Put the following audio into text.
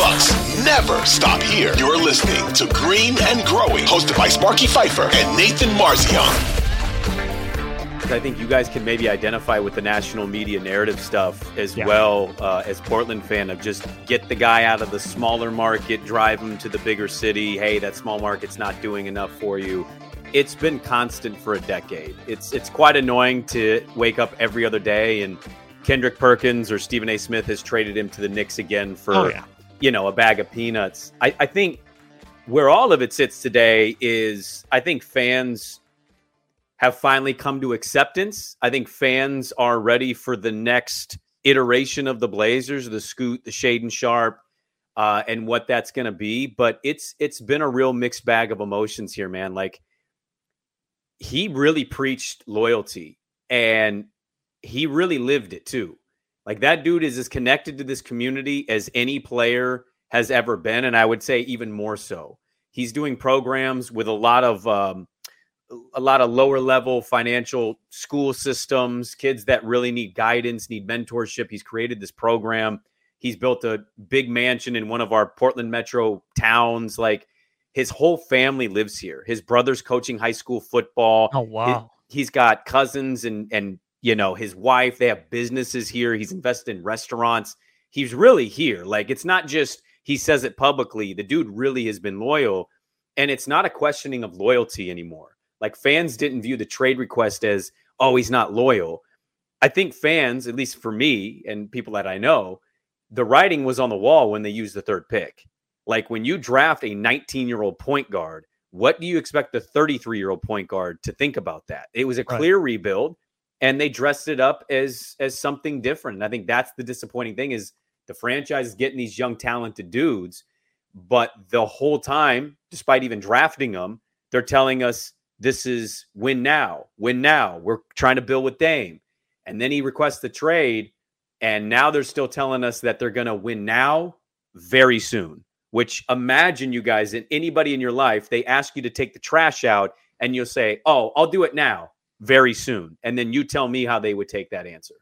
Bucks never stop here. You're listening to Green and Growing, hosted by Sparky Fifer and Nathan Marzion. I think you guys can maybe identify with the national media narrative stuff as Yeah. well uh, as Portland fan of just get the guy out of the smaller market, drive him to the bigger city. Hey, that small market's not doing enough for you. It's been constant for a decade. It's it's quite annoying to wake up every other day and Kendrick Perkins or Stephen A. Smith has traded him to the Knicks again for Oh, yeah. You know a bag of peanuts. I, I think where all of it sits today is I think fans have finally come to acceptance. I think fans are ready for the next iteration of the Blazers, the Scoot, the Shaedon Sharpe, uh, and what that's going to be. But it's it's been a real mixed bag of emotions here, man. Like he really preached loyalty, and he really lived it too. Like that dude is as connected to this community as any player has ever been, and I would say even more so. He's doing programs with a lot of um, a lot of lower level financial school systems, kids that really need guidance, need mentorship. He's created this program. He's built a big mansion in one of our Portland metro towns. Like his whole family lives here. His brother's coaching high school football. Oh wow. He's got cousins and and you know his wife. They have businesses here. He's invested in restaurants. He's really here. Like it's not just he says it publicly. The dude really has been loyal, and it's not a questioning of loyalty anymore. Like fans didn't view the trade request as oh he's not loyal. I think fans, at least for me and people that I know, the writing was on the wall when they used the third pick. Like when you draft a 19 year old point guard, what do you expect the 33 year old point guard to think about that? It was a Right. clear rebuild, and they dressed it up as as something different. And I think that's the disappointing thing is the franchise is getting these young talented dudes, but the whole time, despite even drafting them, they're telling us this is win now, win now. We're trying to build with Dame, and then he requests the trade, and now they're still telling us that they're going to win now very soon. Which imagine you guys and anybody in your life, they ask you to take the trash out, and you'll say, "Oh, I'll do it now, very soon," and then you tell me how they would take that answer.